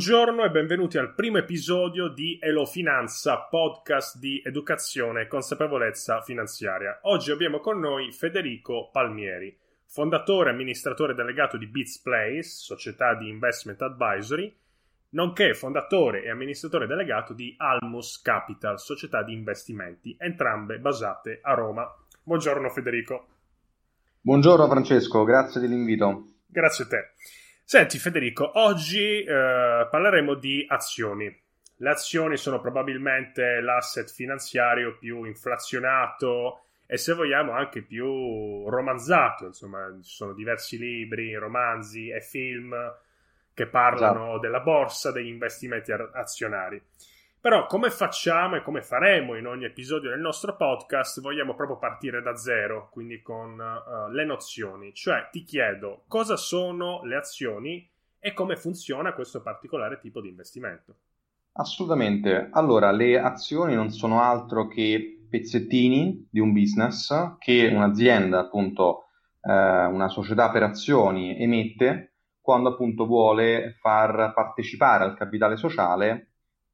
Buongiorno e benvenuti al primo episodio di Elo Finanza, podcast di educazione e consapevolezza finanziaria. Oggi abbiamo con noi Federico Palmieri, fondatore e amministratore delegato di Beats Place, società di investment advisory, nonché fondatore e amministratore delegato di Almus Capital, società di investimenti, entrambe basate a Roma. Buongiorno Federico. Buongiorno Francesco, grazie dell'invito. Grazie a te. Senti Federico, oggi eh, parleremo di azioni. Le azioni sono probabilmente l'asset finanziario più inflazionato e se vogliamo anche più romanzato, insomma, ci sono diversi libri, romanzi e film che parlano esatto. della borsa, degli investimenti azionari. Però come facciamo e come faremo in ogni episodio del nostro podcast, vogliamo proprio partire da zero, quindi con uh, le nozioni. Cioè ti chiedo cosa sono le azioni e come funziona questo particolare tipo di investimento. Assolutamente. Allora, le azioni non sono altro che pezzettini di un business che un'azienda, appunto, eh, una società per azioni emette quando appunto vuole far partecipare al capitale sociale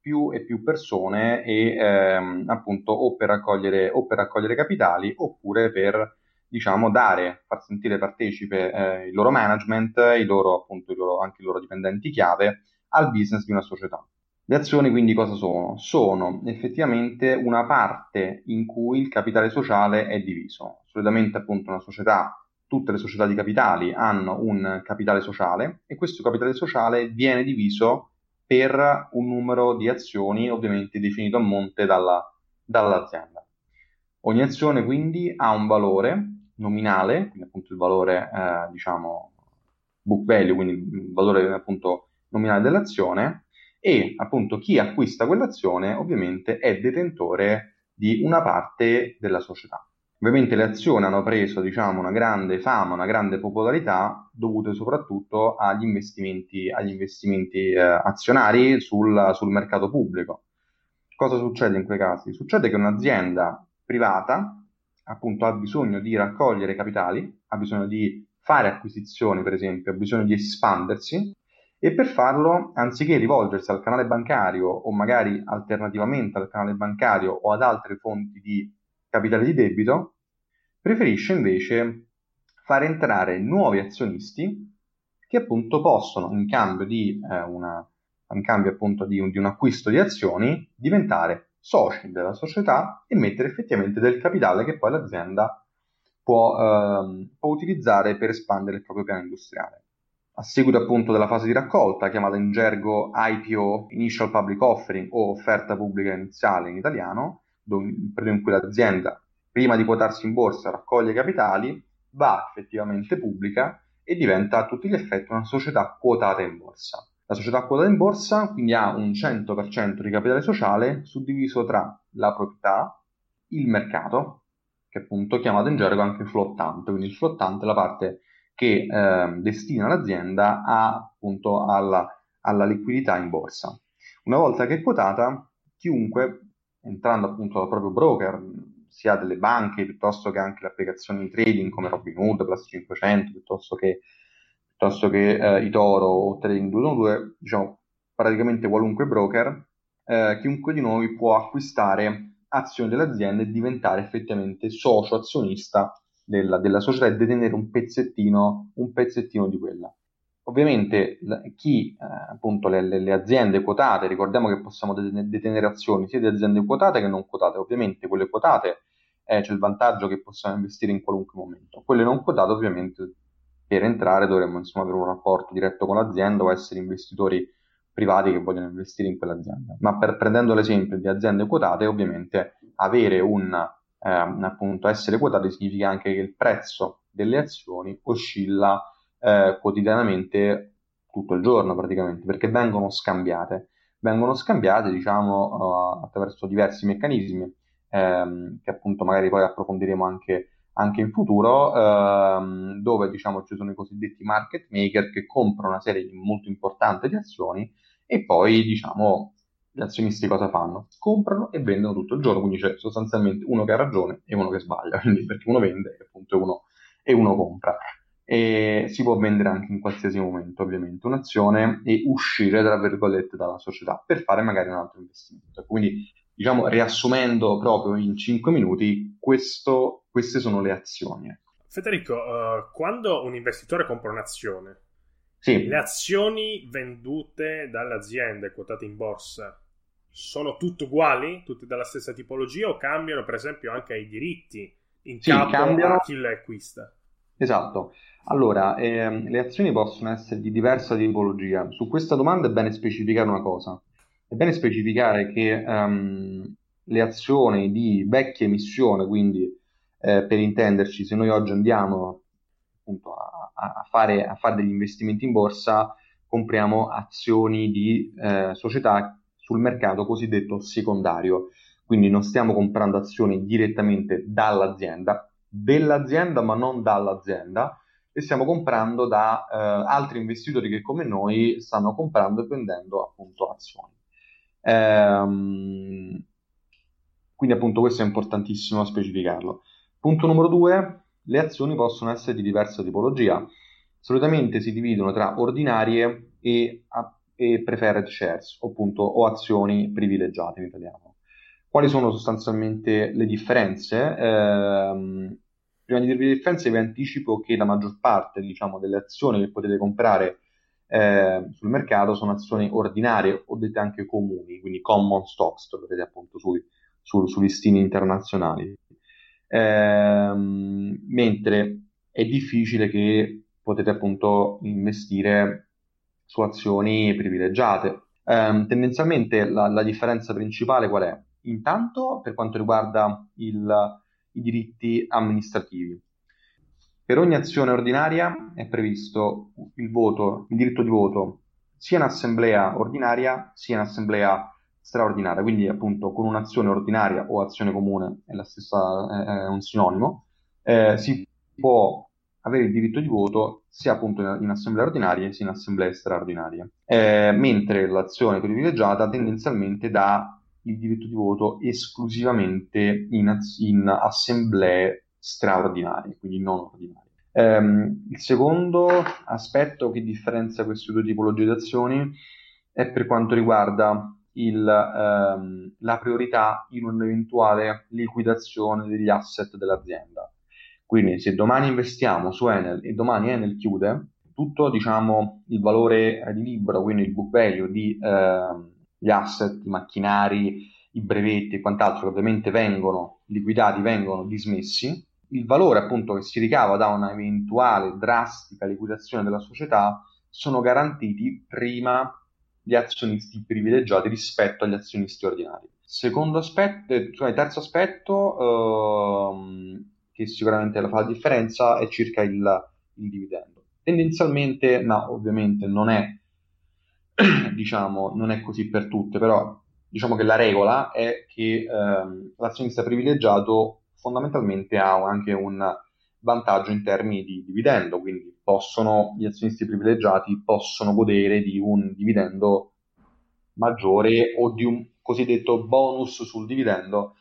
più e più persone e ehm, appunto o per, raccogliere, o per raccogliere capitali oppure per diciamo dare, far sentire partecipe eh, il loro management, i loro, appunto, i loro, anche i loro dipendenti chiave al business di una società. Le azioni quindi cosa sono? Sono effettivamente una parte in cui il capitale sociale è diviso. Solitamente appunto una società, tutte le società di capitali hanno un capitale sociale e questo capitale sociale viene diviso per un numero di azioni ovviamente definito a monte dalla, dall'azienda. Ogni azione quindi ha un valore nominale, quindi appunto il valore eh, diciamo book value, quindi il valore appunto nominale dell'azione e appunto chi acquista quell'azione ovviamente è detentore di una parte della società. Ovviamente le azioni hanno preso diciamo, una grande fama, una grande popolarità dovute soprattutto agli investimenti, agli investimenti eh, azionari sul, sul mercato pubblico. Cosa succede in quei casi? Succede che un'azienda privata appunto ha bisogno di raccogliere capitali, ha bisogno di fare acquisizioni, per esempio, ha bisogno di espandersi e per farlo, anziché rivolgersi al canale bancario o magari alternativamente al canale bancario o ad altre fonti di capitale di debito, preferisce invece far entrare nuovi azionisti che appunto possono, in cambio di, eh, una, in cambio appunto di un, di un acquisto di azioni, diventare soci della società e mettere effettivamente del capitale che poi l'azienda può, eh, può, utilizzare per espandere il proprio piano industriale. A seguito appunto della fase di raccolta, chiamata in gergo IPO, Initial Public Offering o offerta pubblica iniziale in italiano, periodo in cui l'azienda, prima di quotarsi in borsa, raccoglie capitali, va effettivamente pubblica e diventa a tutti gli effetti una società quotata in borsa. La società quotata in borsa quindi ha un 100% di capitale sociale suddiviso tra la proprietà, il mercato, che appunto chiamato in gergo anche flottante, quindi il flottante è la parte che eh, destina l'azienda a, appunto alla, alla liquidità in borsa. Una volta che è quotata, chiunque entrando appunto dal proprio broker, sia delle banche piuttosto che anche le applicazioni di trading come Robinhood, Plus 500, piuttosto che, piuttosto che eh, Itoro o Trading 212, diciamo praticamente qualunque broker, eh, chiunque di noi può acquistare azioni dell'azienda e diventare effettivamente socio azionista della, della società e detenere un pezzettino, un pezzettino di quella. Ovviamente chi, eh, appunto, le, le, aziende quotate, ricordiamo che possiamo detenere azioni sia di aziende quotate che non quotate, ovviamente quelle quotate eh, c'è il vantaggio che possiamo investire in qualunque momento, quelle non quotate ovviamente per entrare dovremmo insomma avere un rapporto diretto con l'azienda o essere investitori privati che vogliono investire in quell'azienda. Ma per, prendendo l'esempio di aziende quotate, ovviamente avere un, eh, appunto, essere quotate significa anche che il prezzo delle azioni oscilla eh, quotidianamente tutto il giorno praticamente, perché vengono scambiate. Vengono scambiate, diciamo, uh, attraverso diversi meccanismi ehm, che appunto magari poi approfondiremo anche, anche in futuro, ehm, dove diciamo ci sono i cosiddetti market maker che comprano una serie molto importante di azioni e poi diciamo gli azionisti cosa fanno? Comprano e vendono tutto il giorno, quindi c'è sostanzialmente uno che ha ragione e uno che sbaglia, quindi perché uno vende appunto uno, e uno compra. E si può vendere anche in qualsiasi momento, ovviamente, un'azione e uscire, tra virgolette, dalla società per fare magari un altro investimento. Quindi, diciamo, riassumendo proprio in 5 minuti, questo, queste sono le azioni. Ecco. Federico, uh, quando un investitore compra un'azione, sì. le azioni vendute dalle aziende quotate in borsa sono tutte uguali, tutte della stessa tipologia o cambiano per esempio anche i diritti in sì, capo cambiano. a chi le acquista? Esatto. Allora, ehm, le azioni possono essere di diversa tipologia. Su questa domanda è bene specificare una cosa. È bene specificare che um, le azioni di vecchia emissione, quindi eh, per intenderci, se noi oggi andiamo appunto a, a, fare, a, fare, degli investimenti in borsa, compriamo azioni di eh, società sul mercato cosiddetto secondario. Quindi non stiamo comprando azioni direttamente dall'azienda, dell'azienda ma non dall'azienda, e stiamo comprando da eh, altri investitori che come noi stanno comprando e vendendo appunto azioni. Ehm, quindi appunto questo è importantissimo specificarlo. Punto numero due, le azioni possono essere di diversa tipologia. Solitamente si dividono tra ordinarie e, e preferred shares, appunto o azioni privilegiate in italiano. Quali sono sostanzialmente le differenze? Eh, prima di dirvi le differenze vi anticipo che la maggior parte diciamo, delle azioni che potete comprare eh, sul mercato sono azioni ordinarie o dette anche comuni, quindi common stocks, troverete appunto sui, su, su listini internazionali. Eh, mentre è difficile che potete appunto investire su azioni privilegiate. Eh, tendenzialmente la, la differenza principale qual è? Intanto per quanto riguarda il i diritti amministrativi. Per ogni azione ordinaria è previsto il voto, il diritto di voto sia in assemblea ordinaria sia in assemblea straordinaria, quindi appunto con un'azione ordinaria o azione comune è, stessa, è un sinonimo, eh, si può avere il diritto di voto sia appunto in, in assemblea ordinaria sia in assemblea straordinaria, eh, mentre l'azione privilegiata tendenzialmente dà il diritto di voto esclusivamente in, in assemblee straordinarie, quindi non ordinarie. Um, il secondo aspetto che differenzia queste due tipologie di azioni è per quanto riguarda il, um, la priorità in un'eventuale liquidazione degli asset dell'azienda. Quindi se domani investiamo su Enel e domani Enel chiude, tutto diciamo, il valore di libro, quindi il book value di, eh, gli asset, i macchinari, i brevetti e quant'altro che ovviamente vengono liquidati, vengono dismessi, il valore appunto che si ricava da una eventuale drastica liquidazione della società sono garantiti prima gli azionisti privilegiati rispetto agli azionisti ordinari. Secondo aspetto, cioè, terzo aspetto ehm, che sicuramente fa la differenza è circa il, il dividendo. Tendenzialmente, ma ovviamente non è diciamo, non è così per tutte, però diciamo che la regola è che ehm, l'azionista privilegiato fondamentalmente ha anche un vantaggio in termini di dividendo, quindi possono, gli azionisti privilegiati possono godere di un dividendo maggiore o di un cosiddetto bonus sul dividendo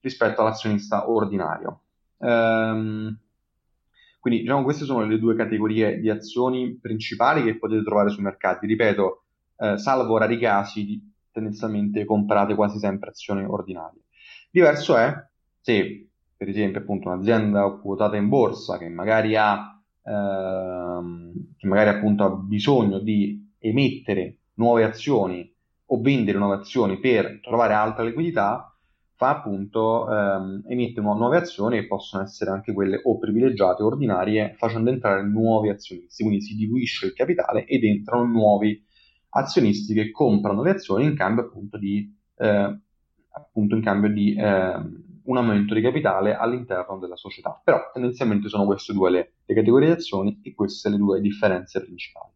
rispetto all'azionista ordinario. Ehm, quindi diciamo queste sono le due categorie di azioni principali che potete trovare sui mercati. Ripeto, eh, salvo rari casi, tendenzialmente comprate quasi sempre azioni ordinarie. Diverso è se, per esempio, appunto un'azienda quotata in borsa che magari ha, ehm, che magari appunto ha bisogno di emettere nuove azioni o vendere nuove azioni per trovare alta liquidità, fa appunto ehm, emette nuove azioni che possono essere anche quelle o privilegiate o ordinarie, facendo entrare nuovi azionisti. Quindi si diluisce il capitale ed entrano nuovi azionisti che comprano le azioni in cambio appunto di, eh, appunto in cambio di eh, un aumento di capitale all'interno della società. Però tendenzialmente sono queste due le, le categorie di azioni e queste le due differenze principali.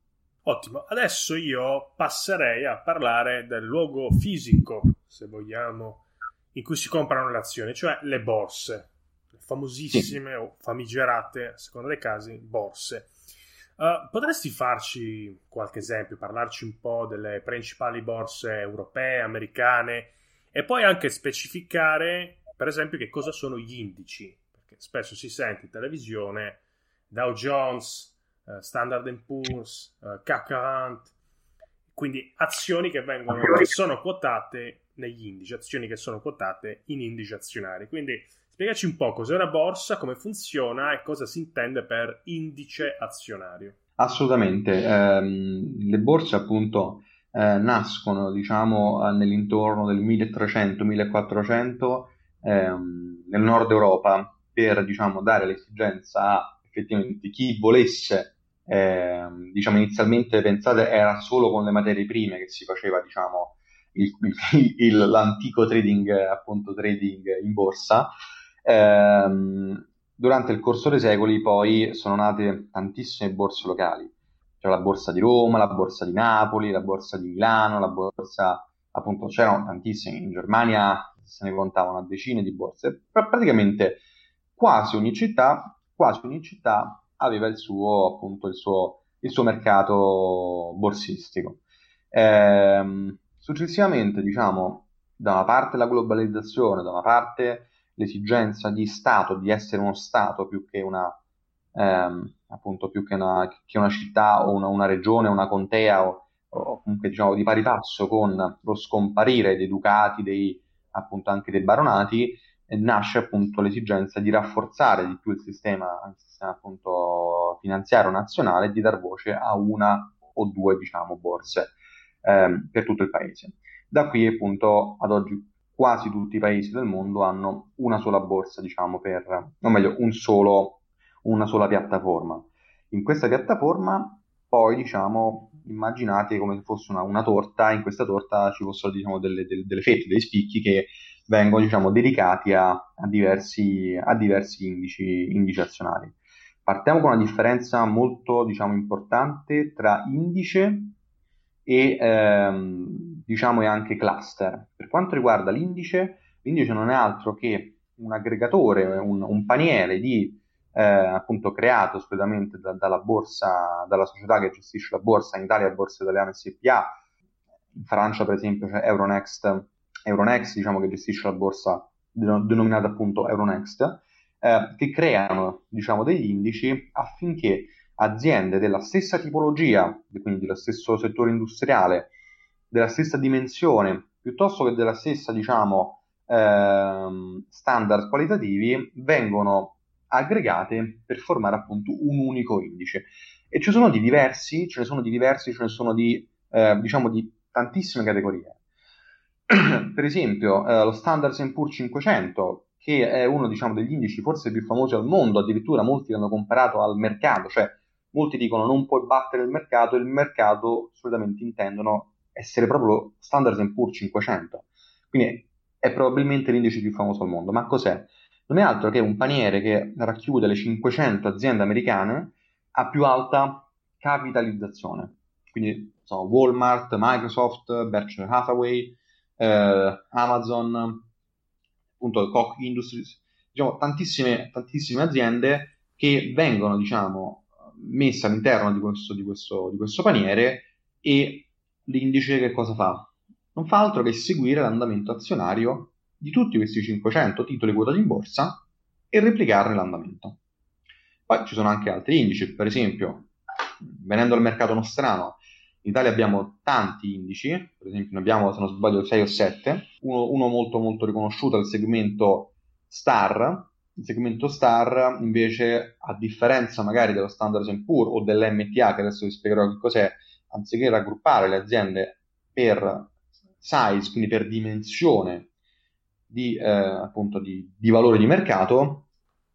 Ottimo, adesso io passerei a parlare del luogo fisico, se vogliamo, in cui si comprano le azioni, cioè le borse, le famosissime sì. o famigerate, a seconda dei casi, borse. Uh, potresti farci qualche esempio, parlarci un po' delle principali borse europee, americane e poi anche specificare, per esempio, che cosa sono gli indici, perché spesso si sente in televisione Dow Jones, uh, Standard Poor's, uh, CAC quindi azioni che vengono, che sono quotate negli indici, azioni che sono quotate in indici azionari. Quindi spiegaci un po' cos'è una borsa, come funziona e cosa si intende per indice azionario. Assolutamente, eh, le borse appunto eh, nascono diciamo nell'intorno del 1300-1400 ehm, nel nord Europa per diciamo dare l'esigenza a effettivamente chi volesse eh, diciamo inizialmente pensate era solo con le materie prime che si faceva diciamo il, il, l'antico trading appunto trading in borsa eh, durante il corso dei secoli poi sono nate tantissime borse locali cioè la borsa di Roma la borsa di Napoli la borsa di Milano la borsa appunto c'erano tantissime in Germania se ne contavano decine di borse praticamente quasi ogni città quasi ogni città aveva il suo, appunto, il suo, il suo mercato borsistico. Ehm, successivamente, diciamo, da una parte la globalizzazione, da una parte l'esigenza di Stato, di essere uno Stato più che una, ehm, appunto, più che una, che una città o una, una, regione, una contea o, o comunque diciamo di pari passo con lo scomparire dei ducati, dei, appunto anche dei baronati, nasce appunto l'esigenza di rafforzare di più il sistema, il sistema appunto finanziario nazionale e di dar voce a una o due diciamo borse ehm, per tutto il paese. Da qui appunto ad oggi quasi tutti i paesi del mondo hanno una sola borsa diciamo per, o meglio un solo, una sola piattaforma. In questa piattaforma poi diciamo immaginate come se fosse una, una torta, in questa torta ci fossero diciamo delle, delle, delle fette, dei spicchi che vengono diciamo, dedicati a, a, diversi, a diversi indici, indici, azionari. Partiamo con una differenza molto diciamo, importante tra indice e, ehm, diciamo, e anche cluster. Per quanto riguarda l'indice, l'indice non è altro che un aggregatore, un, un paniere di eh, appunto creato solitamente da, dalla borsa, dalla società che gestisce la borsa, in Italia Borsa Italiana SPA, in Francia per esempio c'è Euronext Euronext, diciamo che gestisce la borsa denominata appunto Euronext, eh, che creano diciamo, degli indici affinché aziende della stessa tipologia, quindi dello stesso settore industriale, della stessa dimensione, piuttosto che della stessa diciamo, ehm, standard qualitativi, vengono aggregate per formare appunto un unico indice. E ci sono di diversi, ce ne sono di diversi, ce ne sono di, eh, diciamo, di tantissime categorie. per esempio eh, lo Standard Poor's 500, che è uno diciamo, degli indici forse più famosi al mondo, addirittura molti l'hanno comparato al mercato, cioè molti dicono non puoi battere il mercato, il mercato solitamente intendono essere proprio Standard Poor's 500. Quindi è probabilmente l'indice più famoso al mondo. Ma cos'è? Non è altro che un paniere che racchiude le 500 aziende americane a più alta capitalizzazione. Quindi so, Walmart, Microsoft, Berkshire Hathaway, eh, Amazon, appunto Koch Industries, diciamo tantissime, tantissime aziende che vengono diciamo messe all'interno di questo, di, questo, di questo paniere e l'indice che cosa fa? Non fa altro che seguire l'andamento azionario di tutti questi 500 titoli quotati in borsa e replicarne l'andamento. Poi ci sono anche altri indici, per esempio, venendo al mercato nostrano, in Italia abbiamo tanti indici, per esempio ne abbiamo, se non sbaglio, 6 o 7, uno, uno molto molto riconosciuto il segmento Star, il segmento Star invece, a differenza magari dello Standard Poor's o dell'MTA, che adesso vi spiegherò che cos'è, anziché raggruppare le aziende per size, quindi per dimensione di, eh, appunto di, di, valore di mercato,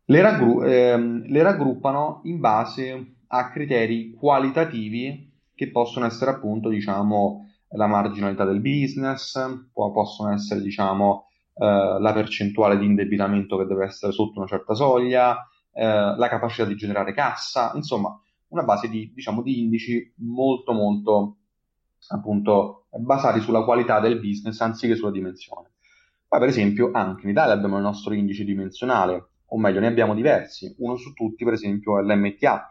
le, raggru- ehm, le raggruppano in base a criteri qualitativi che possono essere appunto, diciamo, la marginalità del business, possono essere, diciamo, la percentuale di indebitamento che deve essere sotto una certa soglia, eh, la capacità di generare cassa, insomma, una base di, diciamo, di indici molto, molto, appunto, basati sulla qualità del business anziché sulla dimensione. Poi, per esempio, anche in Italia abbiamo il nostro indice dimensionale, o meglio, ne abbiamo diversi. Uno su tutti, per esempio, è l'MTA,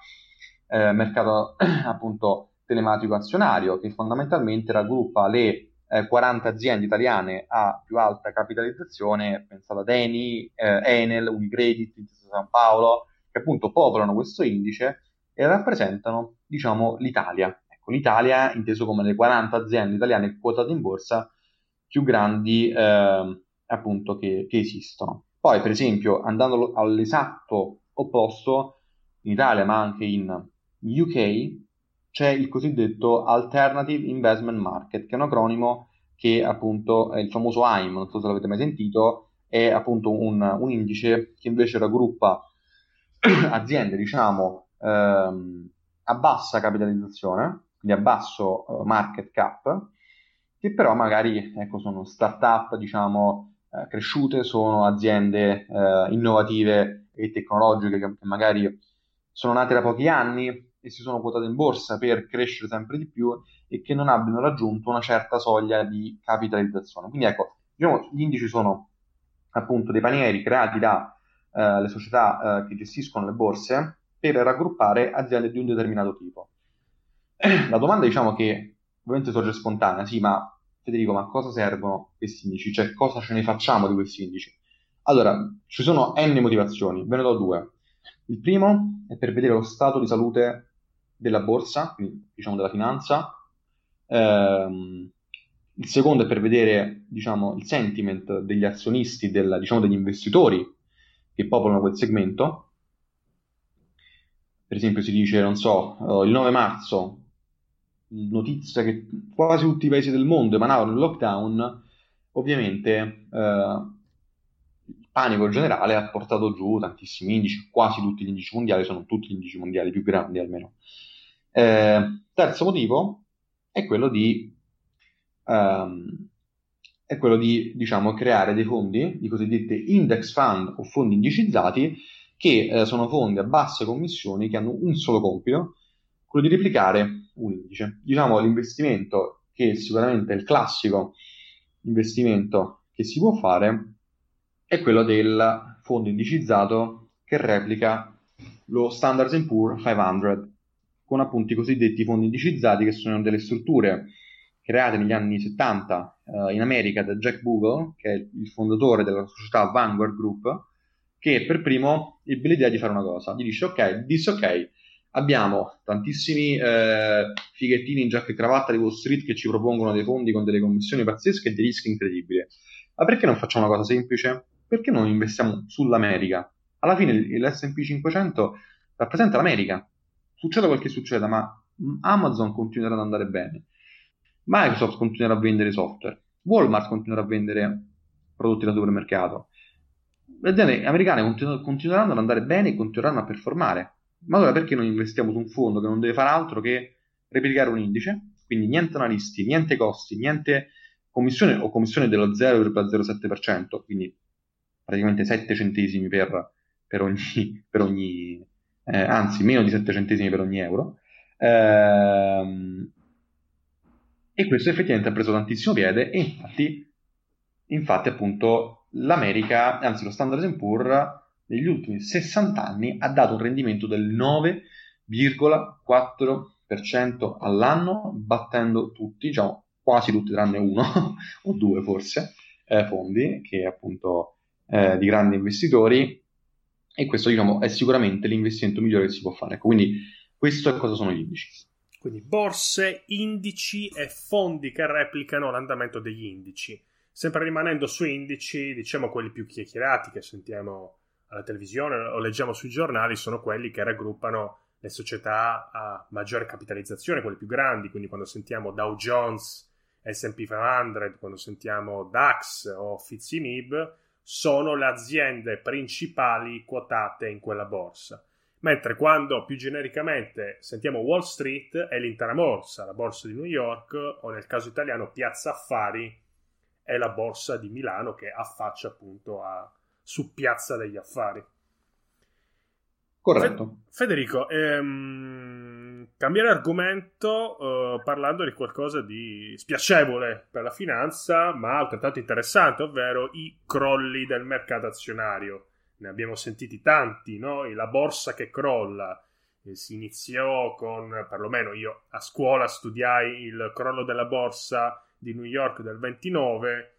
eh, mercato appunto telematico azionario che fondamentalmente raggruppa le eh, 40 aziende italiane a più alta capitalizzazione, pensate ad Eni, eh, Enel, Unicredit, Intesa San Paolo, che appunto popolano questo indice e rappresentano, diciamo, l'Italia. Ecco, l'Italia inteso come le 40 aziende italiane quotate in borsa più grandi eh, appunto che, che esistono. Poi, per esempio, andando all'esatto opposto, in Italia ma anche in UK, c'è il cosiddetto Alternative Investment Market, che è un acronimo che appunto è il famoso AIM, non so se l'avete mai sentito, è appunto un, un indice che invece raggruppa aziende, diciamo, ehm, a bassa capitalizzazione, quindi a basso uh, market cap, che però magari ecco, sono start-up, diciamo, eh, cresciute, sono aziende eh, innovative e tecnologiche che, che magari sono nate da pochi anni e si sono quotate in borsa per crescere sempre di più e che non abbiano raggiunto una certa soglia di capitalizzazione. Quindi ecco, diciamo, gli indici sono appunto dei panieri creati da eh, società eh, che gestiscono le borse per raggruppare aziende di un determinato tipo. La domanda diciamo che ovviamente sorge spontanea, sì, ma Federico, ma a cosa servono questi indici? Cioè, cosa ce ne facciamo di questi indici? Allora, ci sono n motivazioni, ve ne do due. Il primo è per vedere lo stato di salute della borsa, quindi diciamo della finanza. Ehm, il secondo è per vedere diciamo, il sentiment degli azionisti, del, diciamo, degli investitori che popolano quel segmento. Per esempio si dice, non so, eh, il 9 marzo, notizia che quasi tutti i paesi del mondo emanavano il lockdown, ovviamente eh, il panico generale ha portato giù tantissimi indici, quasi tutti gli indici mondiali, sono tutti gli indici mondiali più grandi almeno. Eh, terzo motivo è quello di, um, è quello di diciamo, creare dei fondi, i cosiddetti index fund o fondi indicizzati, che eh, sono fondi a basse commissioni che hanno un solo compito, quello di replicare un indice. Diciamo l'investimento che sicuramente è il classico investimento che si può fare è quello del fondo indicizzato che replica lo Standard Poor's 500 con appunto i cosiddetti fondi indicizzati che sono delle strutture create negli anni 70 eh, in America da Jack Bogle, che è il fondatore della società Vanguard Group, che per primo ebbe l'idea di fare una cosa. Gli dice, ok, disse ok, abbiamo tantissimi eh, fighettini in giacca e cravatta di Wall Street che ci propongono dei fondi con delle commissioni pazzesche e dei rischi incredibili. Ma perché non facciamo una cosa semplice? Perché non investiamo sull'America? Alla fine l'S&P 500 rappresenta l'America, succeda quel che succeda, ma Amazon continuerà ad andare bene, Microsoft continuerà a vendere software, Walmart continuerà a vendere prodotti da supermercato, le aziende americane continu- continueranno ad andare bene e continueranno a performare. Ma allora perché non investiamo su un fondo che non deve fare altro che replicare un indice? Quindi niente analisti, niente costi, niente commissione o commissione dello 0,07%, quindi praticamente 7 centesimi per, per ogni, per ogni eh, anzi meno di 7 centesimi per ogni euro. Ehm, e questo effettivamente ha preso tantissimo piede e infatti, infatti appunto l'America, anzi lo Standard Poor's negli ultimi 60 anni ha dato un rendimento del 9,4% all'anno, battendo tutti, diciamo quasi tutti tranne uno o due forse, eh, fondi che appunto eh, di grandi investitori e questo diciamo, è sicuramente l'investimento migliore che si può fare. Quindi questo è cosa sono gli indici. Quindi borse, indici e fondi che replicano l'andamento degli indici. Sempre rimanendo su indici, diciamo quelli più chiacchierati che sentiamo alla televisione o leggiamo sui giornali, sono quelli che raggruppano le società a maggiore capitalizzazione, quelle più grandi, quindi quando sentiamo Dow Jones, S&P 500, quando sentiamo DAX o FTSE MIB, sono le aziende principali quotate in quella borsa. Mentre quando più genericamente sentiamo Wall Street è l'intera borsa, la borsa di New York o nel caso italiano Piazza Affari è la borsa di Milano che affaccia appunto a, su Piazza degli Affari. Corretto. Federico, ehm, cambiare argomento eh, parlando di qualcosa di spiacevole per la finanza, ma altrettanto interessante, ovvero i crolli del mercato azionario. Ne abbiamo sentiti tanti, no? La borsa che crolla. Eh, si iniziò con, perlomeno io a scuola studiai il crollo della borsa di New York del 29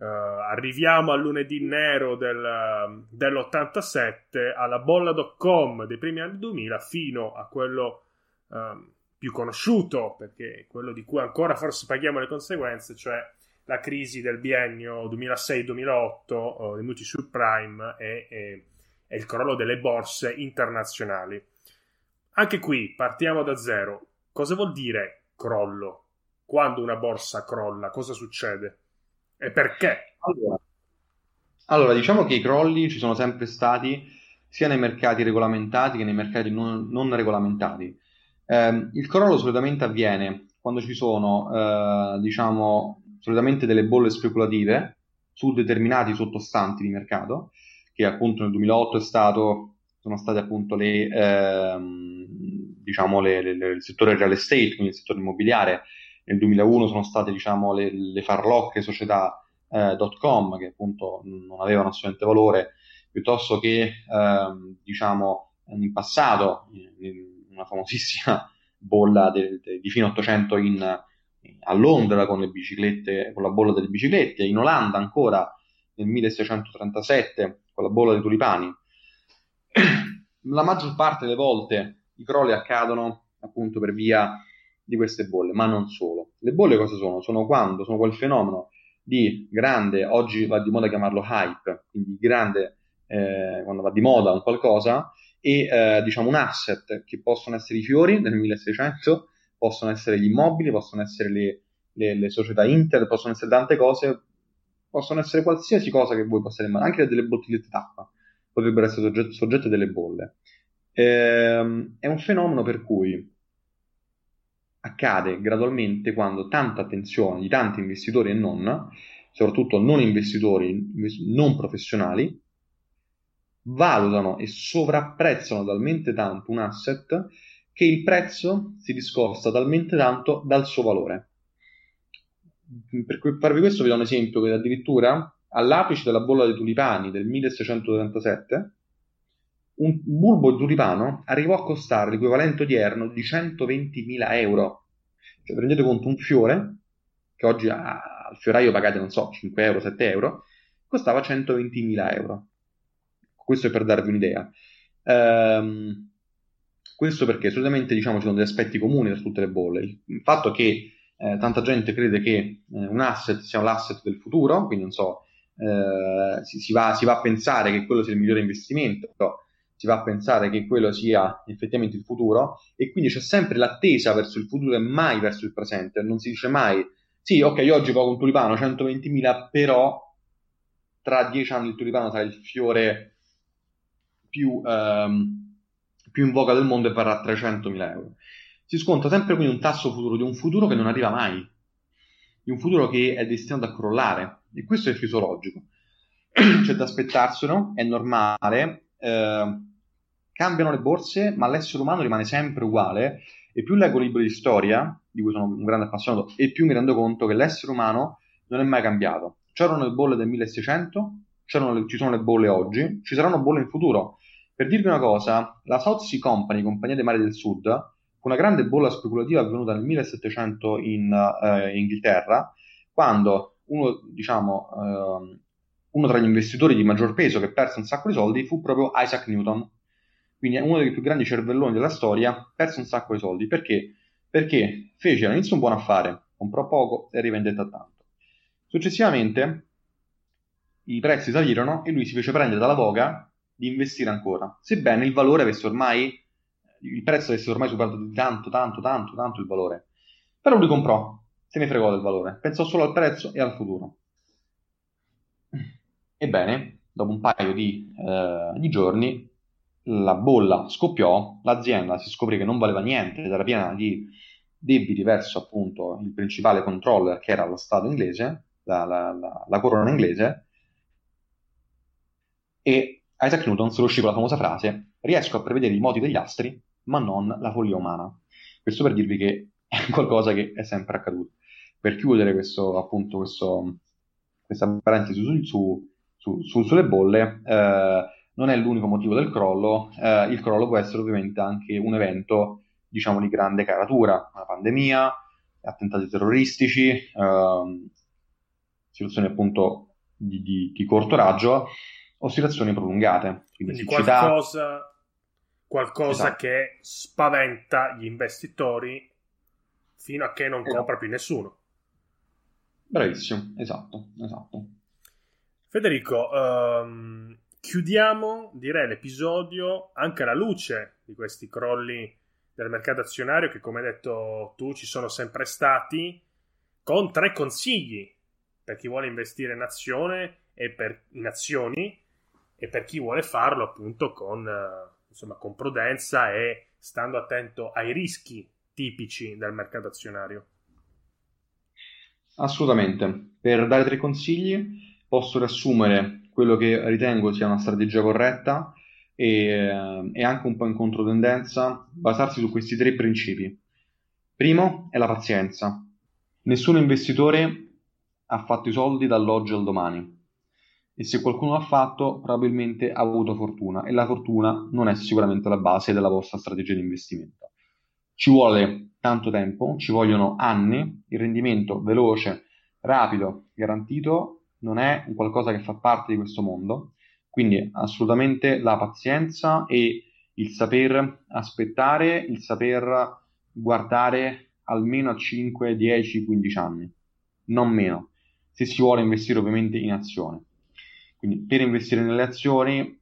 Uh, arriviamo al lunedì nero del, dell'87 alla bolla.com dei primi anni 2000 fino a quello um, più conosciuto perché quello di cui ancora forse paghiamo le conseguenze cioè la crisi del biennio 2006-2008 uh, dei mutui subprime e, e, e il crollo delle borse internazionali anche qui partiamo da zero cosa vuol dire crollo quando una borsa crolla cosa succede e perché? Allora, allora, diciamo che i crolli ci sono sempre stati sia nei mercati regolamentati che nei mercati non, non regolamentati. Eh, il crollo solitamente avviene quando ci sono, eh, diciamo, solitamente delle bolle speculative su determinati sottostanti di mercato, che appunto nel 2008 è stato, sono state appunto le, ehm, diciamo, le, le, il settore real estate, quindi il settore immobiliare, nel 2001 sono state diciamo, le, le farlocche società.com eh, che appunto non avevano assolutamente valore, piuttosto che ehm, diciamo, in passato, in una famosissima bolla de, de, di fine 800 in, a Londra con le biciclette, con la bolla delle biciclette, in Olanda ancora nel 1637 con la bolla dei tulipani. La maggior parte delle volte i crolli accadono appunto per via di queste bolle, ma non solo. Le bolle cosa sono? Sono quando sono quel fenomeno di grande, oggi va di moda chiamarlo hype, quindi grande, eh, quando va di moda un qualcosa, e eh, diciamo un asset che possono essere i fiori nel 1600, possono essere gli immobili, possono essere le, le, le società internet, possono essere tante cose, possono essere qualsiasi cosa che voi possiate immaginare, anche delle bottigliette d'acqua potrebbero essere soggette, soggette delle bolle. Ehm, è un fenomeno per cui accade gradualmente quando tanta attenzione di tanti investitori e non, soprattutto non investitori non professionali, valutano e sovrapprezzano talmente tanto un asset che il prezzo si discosta talmente tanto dal suo valore. Per farvi questo vi do un esempio che addirittura all'apice della bolla dei tulipani del 1637 un bulbo tulipano arrivò a costare l'equivalente odierno di 120.000 euro. Cioè, prendete conto, un fiore, che oggi al fioraio pagate, non so, 5 euro, 7 euro, costava 120.000 euro. Questo è per darvi un'idea. Ehm, questo perché solitamente diciamo ci sono degli aspetti comuni tra tutte le bolle. Il fatto che eh, tanta gente crede che eh, un asset sia l'asset del futuro, quindi non so, eh, si, si, va, si, va, a pensare che quello sia il migliore investimento, si va a pensare che quello sia effettivamente il futuro e quindi c'è sempre l'attesa verso il futuro e mai verso il presente. Non si dice mai, sì, ok, oggi pago un tulipano 120.000, però tra dieci anni il tulipano sarà il fiore più, ehm, più in voga del mondo e varrà 300.000 euro. Si sconta sempre quindi un tasso futuro di un futuro che non arriva mai, di un futuro che è destinato a crollare e questo è fisiologico. C'è da aspettarselo, è normale. Eh, cambiano le borse, ma l'essere umano rimane sempre uguale. E più leggo libri di storia, di cui sono un grande appassionato, e più mi rendo conto che l'essere umano non è mai cambiato. C'erano le bolle del 1600, le, ci sono le bolle oggi, ci saranno bolle in futuro. Per dirvi una cosa, la South Sea Company, compagnia dei mari del sud, fu una grande bolla speculativa avvenuta nel 1700 in eh, Inghilterra, quando uno, diciamo, eh, uno tra gli investitori di maggior peso che perse un sacco di soldi fu proprio Isaac Newton, quindi uno dei più grandi cervelloni della storia, perso un sacco di soldi. Perché? Perché fece all'inizio un buon affare, comprò poco e rivendette a tanto. Successivamente i prezzi salirono e lui si fece prendere dalla voga di investire ancora, sebbene il valore avesse ormai, il prezzo avesse ormai superato di tanto, tanto, tanto, tanto il valore. Però lui comprò, se ne fregò del valore, pensò solo al prezzo e al futuro. Ebbene, dopo un paio di, eh, di giorni, la bolla scoppiò, l'azienda si scoprì che non valeva niente era piena di debiti verso appunto il principale controller che era lo Stato inglese, la, la, la, la corona inglese, e Isaac Newton se lo uscì con la famosa frase riesco a prevedere i moti degli astri ma non la follia umana. Questo per dirvi che è qualcosa che è sempre accaduto. Per chiudere questo, appunto, questo, questa parentesi su, su, su, sulle bolle, eh, non è l'unico motivo del crollo, eh, il crollo può essere ovviamente anche un evento, diciamo, di grande caratura, una pandemia, attentati terroristici, ehm, situazioni appunto di, di, di corto raggio, oscillazioni prolungate. Quindi, Quindi qualcosa, qualcosa esatto. che spaventa gli investitori fino a che non esatto. compra più nessuno. Bravissimo, esatto, esatto. Federico, um, chiudiamo, direi, l'episodio anche alla luce di questi crolli del mercato azionario che, come hai detto tu, ci sono sempre stati, con tre consigli per chi vuole investire in azione e per, in azioni e per chi vuole farlo appunto con, uh, insomma, con prudenza e stando attento ai rischi tipici del mercato azionario. Assolutamente. Per dare tre consigli posso riassumere quello che ritengo sia una strategia corretta e, eh, e anche un po' in controtendenza basarsi su questi tre principi. Primo è la pazienza. Nessun investitore ha fatto i soldi dall'oggi al domani e se qualcuno l'ha fatto probabilmente ha avuto fortuna e la fortuna non è sicuramente la base della vostra strategia di investimento. Ci vuole tanto tempo, ci vogliono anni, il rendimento veloce, rapido, garantito non è un qualcosa che fa parte di questo mondo, quindi assolutamente la pazienza e il saper aspettare, il saper guardare almeno a 5, 10, 15 anni, non meno, se si vuole investire ovviamente in azione. Quindi per investire nelle azioni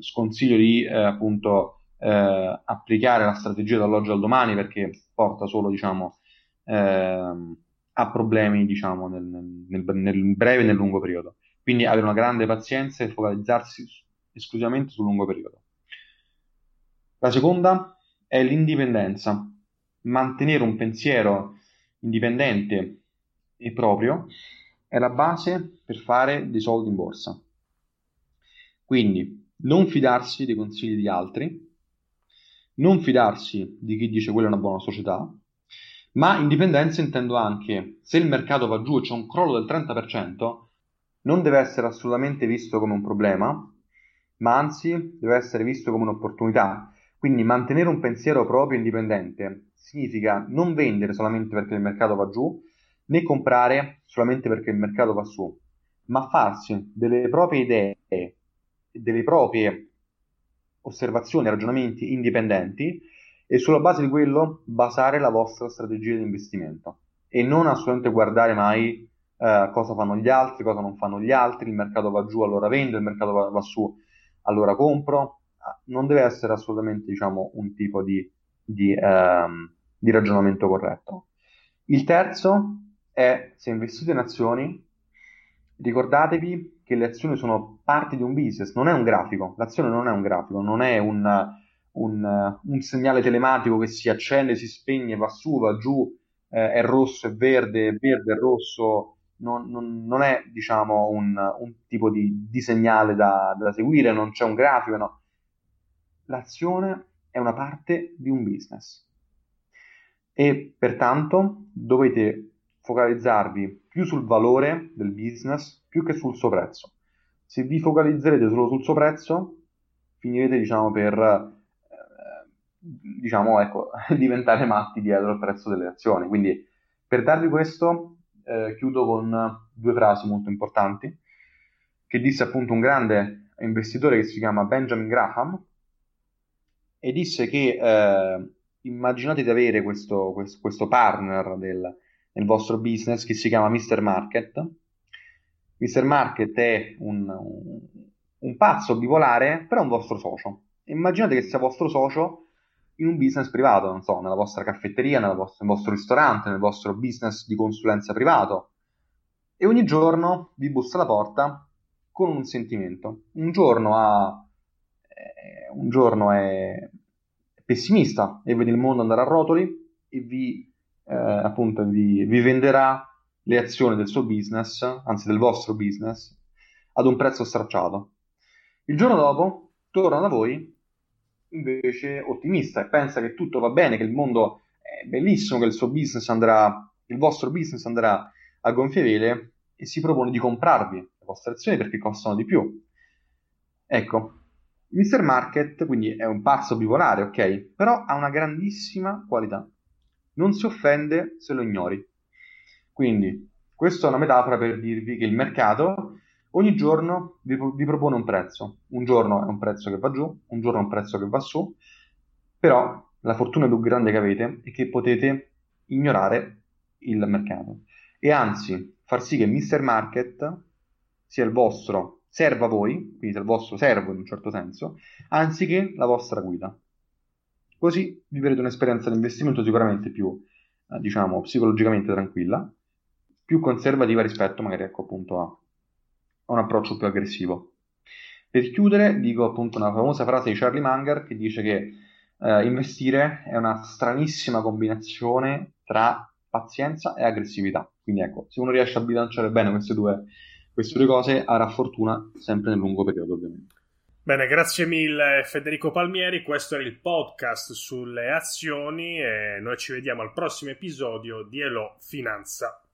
sconsiglio di eh, appunto eh, applicare la strategia dall'oggi al domani perché porta solo diciamo eh, a problemi diciamo nel, nel, nel, breve e nel lungo periodo. Quindi avere una grande pazienza e focalizzarsi esclusivamente sul lungo periodo. La seconda è l'indipendenza. Mantenere un pensiero indipendente e proprio è la base per fare dei soldi in borsa. Quindi non fidarsi dei consigli di altri, non fidarsi di chi dice quella è una buona società, ma indipendenza intendo anche se il mercato va giù e c'è un crollo del 30%, non deve essere assolutamente visto come un problema, ma anzi deve essere visto come un'opportunità. Quindi mantenere un pensiero proprio indipendente significa non vendere solamente perché il mercato va giù, né comprare solamente perché il mercato va su, ma farsi delle proprie idee, delle proprie osservazioni, ragionamenti indipendenti e sulla base di quello basare la vostra strategia di investimento e non assolutamente guardare mai eh, cosa fanno gli altri, cosa non fanno gli altri, il mercato va giù allora vendo, il mercato va, va su allora compro, ah, non deve essere assolutamente diciamo, un tipo di, di, ehm, di ragionamento corretto. Il terzo è se investite in azioni, ricordatevi che le azioni sono parte di un business, non è un grafico, l'azione non è un grafico, non è un, un, un segnale telematico che si accende, si spegne, va su, va giù, eh, è rosso, è verde, è verde, è rosso, non, non, non è diciamo un, un, tipo di, di segnale da, da, seguire, non c'è un grafico, no. L'azione è una parte di un business. E pertanto dovete focalizzarvi più sul valore del business più che sul suo prezzo. Se vi focalizzerete solo sul suo prezzo, finirete diciamo per eh, diciamo ecco, diventare matti dietro al prezzo delle azioni. Quindi per darvi questo eh, chiudo con due frasi molto importanti che disse appunto un grande investitore che si chiama Benjamin Graham e disse che eh, immaginate di avere questo, questo, questo partner del, nel vostro business che si chiama Mr. Market. Mr. Market è un, un, pazzo bipolare, però è un vostro socio. Immaginate che sia vostro socio in un business privato, non so, nella vostra caffetteria, vostra, nel vostro ristorante, nel vostro business di consulenza privato. E ogni giorno vi bussa alla porta con un sentimento. Un giorno, ha, eh, un giorno è pessimista e vede il mondo andare a rotoli e vi, eh, appunto, vi, vi venderà le azioni del suo business, anzi del vostro business, ad un prezzo stracciato. Il giorno dopo torna da voi invece ottimista e pensa che tutto va bene, che il mondo è bellissimo, che il suo business andrà, il vostro business andrà a gonfie vele e si propone di comprarvi le vostre azioni perché costano di più. Ecco, Mr. Market quindi è un pazzo bipolare, ok? Però ha una grandissima qualità. Non si offende se lo ignori. Quindi, questa è una metafora per dirvi che il mercato ogni giorno vi, vi, propone un prezzo. Un giorno è un prezzo che va giù, un giorno è un prezzo che va su, però la fortuna più grande che avete è che potete ignorare il mercato e anzi far sì che Mr. Market sia il vostro serva a voi, quindi sia il vostro servo in un certo senso, anziché la vostra guida. Così vivrete un'esperienza di investimento sicuramente più, eh, diciamo, psicologicamente tranquilla, più conservativa rispetto magari ecco, appunto a, a un approccio più aggressivo. Per chiudere, dico appunto una famosa frase di Charlie Munger che dice che eh, investire è una stranissima combinazione tra pazienza e aggressività. Quindi ecco, se uno riesce a bilanciare bene queste due, queste due cose, avrà fortuna sempre nel lungo periodo, ovviamente. Bene, grazie mille Federico Palmieri, questo era il podcast sulle azioni e noi ci vediamo al prossimo episodio di Elo Finanza.